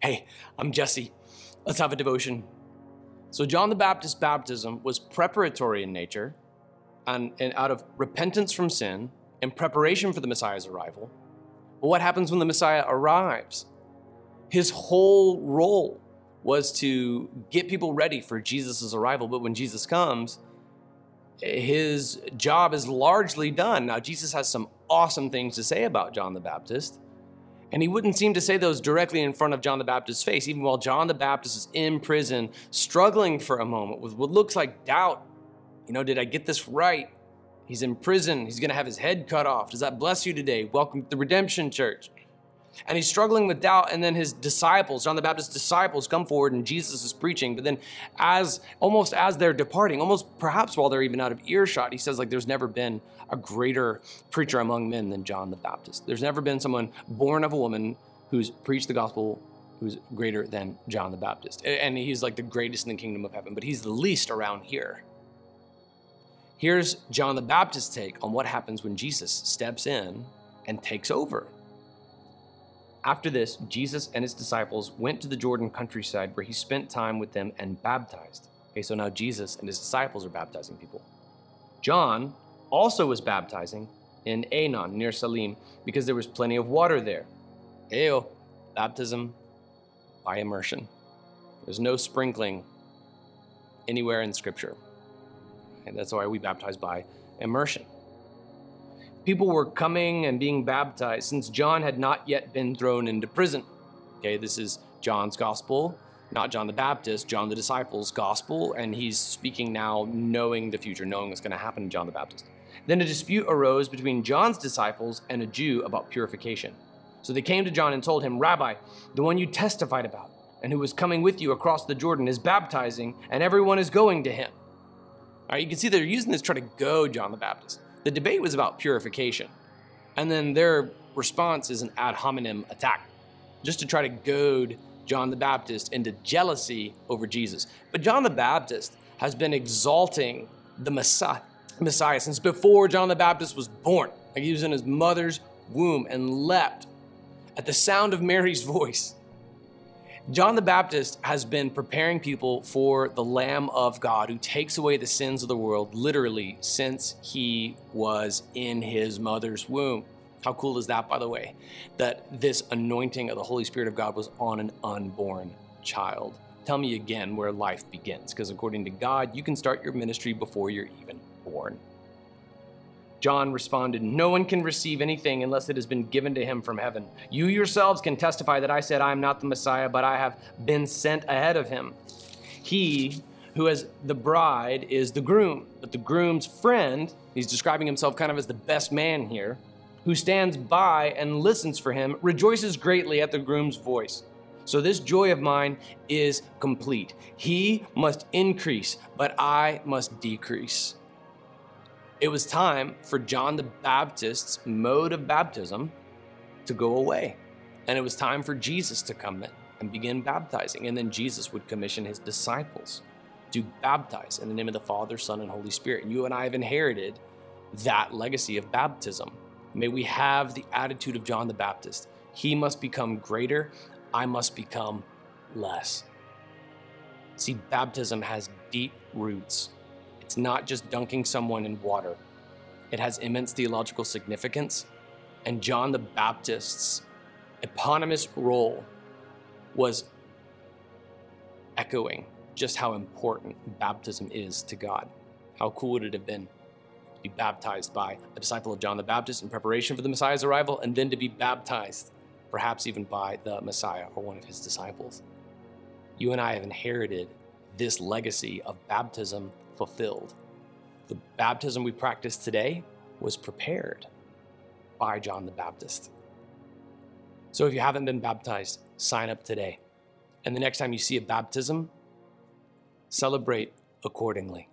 Hey, I'm Jesse. Let's have a devotion. So, John the Baptist's baptism was preparatory in nature and, and out of repentance from sin in preparation for the Messiah's arrival. But what happens when the Messiah arrives? His whole role was to get people ready for Jesus' arrival. But when Jesus comes, his job is largely done. Now, Jesus has some awesome things to say about John the Baptist. And he wouldn't seem to say those directly in front of John the Baptist's face, even while John the Baptist is in prison, struggling for a moment with what looks like doubt. You know, did I get this right? He's in prison. He's going to have his head cut off. Does that bless you today? Welcome to the Redemption Church. And he's struggling with doubt. And then his disciples, John the Baptist's disciples, come forward and Jesus is preaching. But then, as almost as they're departing, almost perhaps while they're even out of earshot, he says, like, there's never been a greater preacher among men than John the Baptist. There's never been someone born of a woman who's preached the gospel who's greater than John the Baptist. And he's like the greatest in the kingdom of heaven, but he's the least around here. Here's John the Baptist's take on what happens when Jesus steps in and takes over. After this, Jesus and his disciples went to the Jordan countryside where he spent time with them and baptized. Okay, so now Jesus and his disciples are baptizing people. John also was baptizing in Aenon near Salim because there was plenty of water there. Ew, baptism by immersion. There's no sprinkling anywhere in Scripture. And that's why we baptize by immersion. People were coming and being baptized since John had not yet been thrown into prison. Okay, this is John's gospel, not John the Baptist, John the disciples' gospel, and he's speaking now knowing the future, knowing what's going to happen to John the Baptist. Then a dispute arose between John's disciples and a Jew about purification. So they came to John and told him, Rabbi, the one you testified about, and who was coming with you across the Jordan, is baptizing, and everyone is going to him. All right, you can see they're using this to try to go John the Baptist. The debate was about purification. And then their response is an ad hominem attack, just to try to goad John the Baptist into jealousy over Jesus. But John the Baptist has been exalting the Messiah, Messiah since before John the Baptist was born. Like he was in his mother's womb and leapt at the sound of Mary's voice. John the Baptist has been preparing people for the Lamb of God who takes away the sins of the world literally since he was in his mother's womb. How cool is that, by the way? That this anointing of the Holy Spirit of God was on an unborn child. Tell me again where life begins, because according to God, you can start your ministry before you're even born. John responded, No one can receive anything unless it has been given to him from heaven. You yourselves can testify that I said, I am not the Messiah, but I have been sent ahead of him. He who has the bride is the groom, but the groom's friend, he's describing himself kind of as the best man here, who stands by and listens for him, rejoices greatly at the groom's voice. So this joy of mine is complete. He must increase, but I must decrease. It was time for John the Baptist's mode of baptism to go away. And it was time for Jesus to come in and begin baptizing. And then Jesus would commission his disciples to baptize in the name of the Father, Son, and Holy Spirit. And you and I have inherited that legacy of baptism. May we have the attitude of John the Baptist. He must become greater, I must become less. See, baptism has deep roots it's not just dunking someone in water, it has immense theological significance. And John the Baptist's eponymous role was echoing just how important baptism is to God. How cool would it have been to be baptized by a disciple of John the Baptist in preparation for the Messiah's arrival, and then to be baptized, perhaps even by the Messiah or one of his disciples? You and I have inherited this legacy of baptism fulfilled. The baptism we practice today was prepared by John the Baptist. So if you haven't been baptized, sign up today. And the next time you see a baptism, celebrate accordingly.